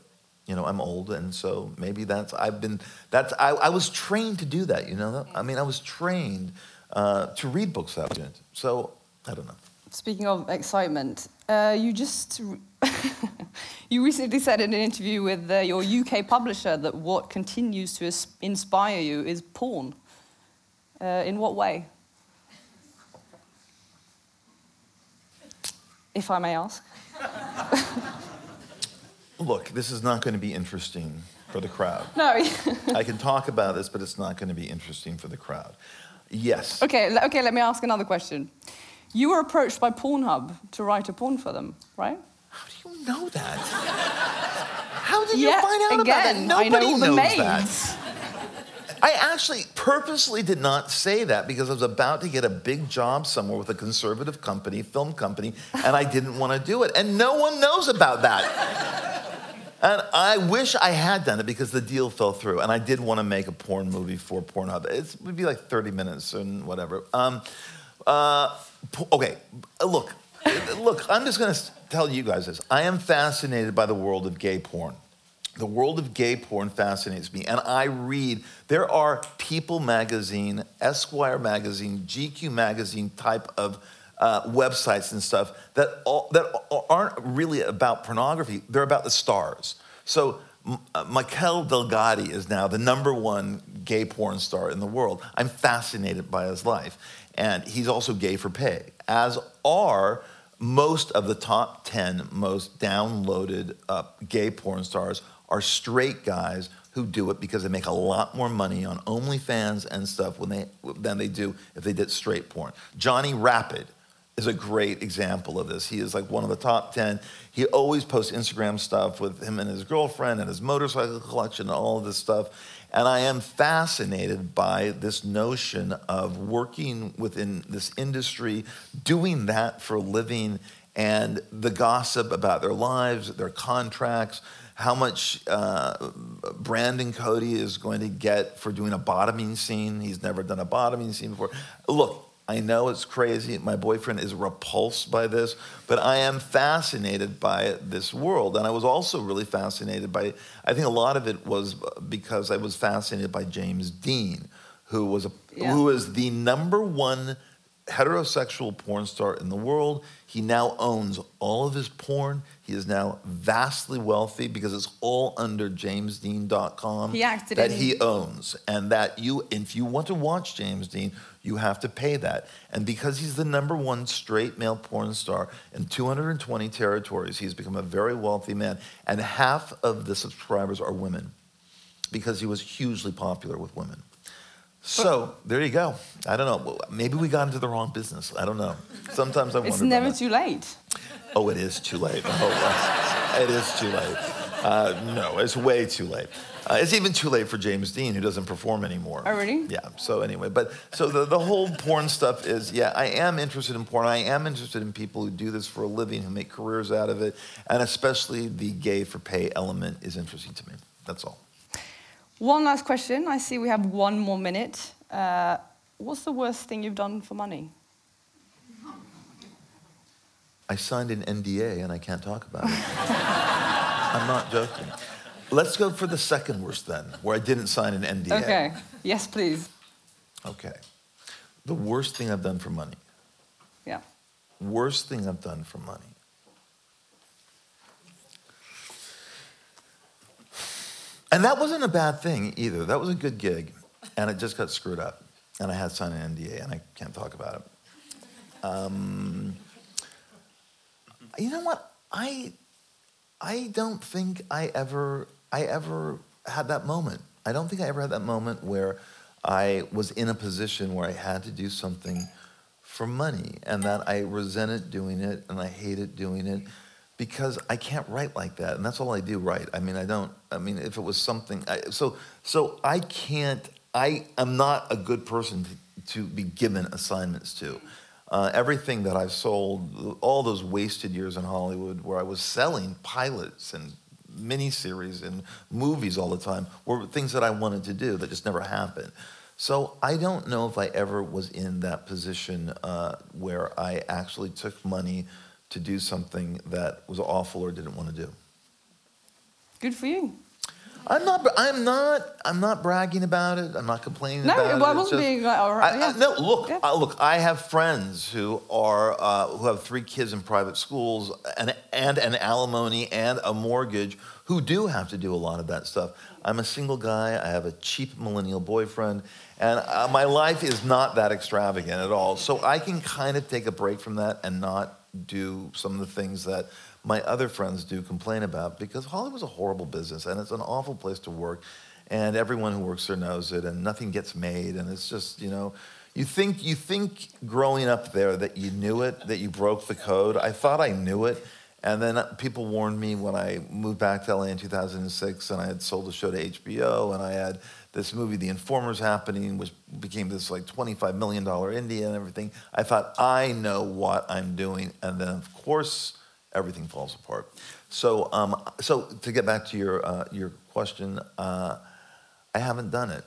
you know, I'm old, and so maybe that's, I've been, that's, I, I was trained to do that, you know? I mean, I was trained uh, to read books that way. So, I don't know. Speaking of excitement, uh, you just you recently said in an interview with uh, your UK publisher that what continues to is- inspire you is porn. Uh, in what way? If I may ask. Look, this is not going to be interesting for the crowd. No. I can talk about this, but it's not going to be interesting for the crowd. Yes. okay. Okay. Let me ask another question. You were approached by Pornhub to write a porn for them, right? How do you know that? How did you find out again, about I that? Nobody all the knows maids. that. I actually purposely did not say that because I was about to get a big job somewhere with a conservative company, film company, and I didn't want to do it. And no one knows about that. And I wish I had done it because the deal fell through. And I did want to make a porn movie for Pornhub. It's, it would be like 30 minutes and whatever. Um, uh, okay, look, look, I'm just going to tell you guys this. I am fascinated by the world of gay porn. The world of gay porn fascinates me. And I read, there are People magazine, Esquire magazine, GQ magazine type of uh, websites and stuff that, all, that aren't really about pornography, they're about the stars. So, uh, Michael Delgatti is now the number one gay porn star in the world. I'm fascinated by his life. And he's also gay for pay, as are most of the top 10 most downloaded uh, gay porn stars are straight guys who do it because they make a lot more money on OnlyFans and stuff when they, than they do if they did straight porn. Johnny Rapid is a great example of this. He is like one of the top 10. He always posts Instagram stuff with him and his girlfriend and his motorcycle collection and all of this stuff. And I am fascinated by this notion of working within this industry, doing that for a living, and the gossip about their lives, their contracts, how much uh, Brandon Cody is going to get for doing a bottoming scene. He's never done a bottoming scene before. Look, I know it's crazy. My boyfriend is repulsed by this, but I am fascinated by this world. And I was also really fascinated by, I think a lot of it was because I was fascinated by James Deen, who was, a, Yeah. who is the number one heterosexual porn star in the world. He now owns all of his porn. He is now vastly wealthy because it's all under jamesdeen.com He acted that he owns. And that you, if you want to watch James Deen, you have to pay that. And because he's the number one straight male porn star in 220 territories, he's become a very wealthy man. And half of the subscribers are women because he was hugely popular with women. So there you go. I don't know. Maybe we got into the wrong business. I don't know. Sometimes I wonder. It's never too late. Oh, it is too late. Oh, it is too late. Uh, no, it's way too late. Uh, it's even too late for James Deen, who doesn't perform anymore. Oh, really? Yeah. So anyway, but so the, the whole porn stuff is, yeah, I am interested in porn. I am interested in people who do this for a living, who make careers out of it, and especially the gay for pay element is interesting to me. That's all. One last question. I see we have one more minute. Uh, what's the worst thing you've done for money? I signed an NDA and I can't talk about it. I'm not joking. Let's go for the second worst then, where I didn't sign an NDA. Okay. Yes, please. Okay. The worst thing I've done for money. Yeah. Worst thing I've done for money. And that wasn't a bad thing either. That was a good gig. And it just got screwed up. And I had to sign an NDA and I can't talk about it. Um, you know what? I, I don't think I ever, I ever had that moment. I don't think I ever had that moment where I was in a position where I had to do something for money and that I resented doing it and I hated doing it because I can't write like that. And that's all I do write. I mean, I don't, I mean, if it was something, I, so, so I can't, I am not a good person to, to be given assignments to. Uh, everything that I've sold, all those wasted years in Hollywood where I was selling pilots and miniseries and movies all the time, were things that I wanted to do that just never happened. So I don't know if I ever was in that position uh, where I actually took money to do something that was awful or didn't want to do. Good for you. I'm not. I'm not. I'm not bragging about it. I'm not complaining No, about it. well, I wasn't being like, all right, I- I- no, look. Yeah. uh, look. I have friends who are uh, who have three kids in private schools and and an alimony and a mortgage who do have to do a lot of that stuff. I'm a single guy. I have a cheap millennial boyfriend, and uh, my life is not that extravagant at all. So I can kind of take a break from that and not do some of the things that my other friends do complain about because Hollywood's a horrible business and it's an awful place to work and everyone who works there knows it and nothing gets made and it's just you know you think you think growing up there that you knew it that you broke the code. I thought i knew it and then people warned me when i moved back to la in 2006 and i had sold the show to hbo and i had this movie the informers happening which became this like 25 million dollar indie and everything i thought i know what i'm doing and then of course everything falls apart so um, so to get back to your uh, your question uh, I haven't done it.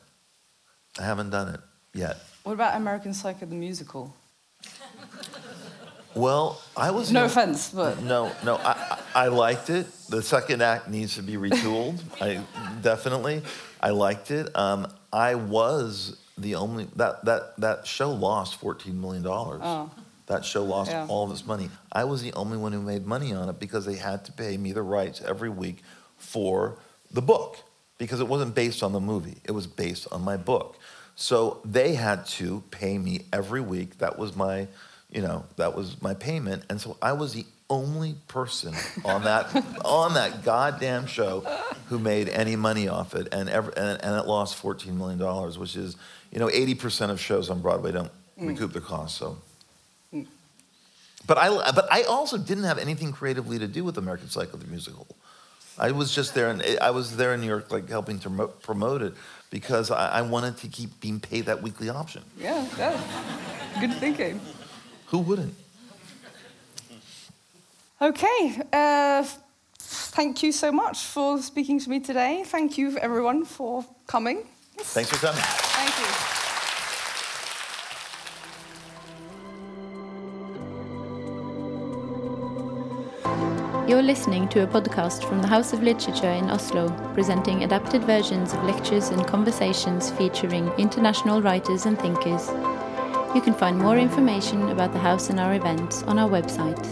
I haven't done it yet. What about American Psycho the musical? Well, I was No the- offense, but No, no, I, I liked it. The second act needs to be retooled. I definitely, I liked it. Um, I was the only that that that show lost fourteen million dollars. Oh. That show lost Yeah. all of its money. I was the only one who made money on it because they had to pay me the rights every week for the book because it wasn't based on the movie. It was based on my book. So they had to pay me every week. That was my, you know, that was my payment. And so I was the only person on that on that goddamn show who made any money off it, and ever, and, and it lost fourteen million dollars, which is, you know, eighty percent of shows on Broadway don't mm. recoup their costs. So. Mm. But I, but I also didn't have anything creatively to do with American Psycho the musical. I was just there, and I was there in New York, like helping to mo- promote it because I, I wanted to keep being paid that weekly option. yeah, yeah. Good thinking. Who wouldn't? Okay. Uh, thank you so much for speaking to me today. Thank you, everyone, for coming. Thanks for coming. Thank you. You're listening to a podcast from the House of Literature in Oslo, presenting adapted versions of lectures and conversations featuring international writers and thinkers. You can find more information about the house and our events on our website.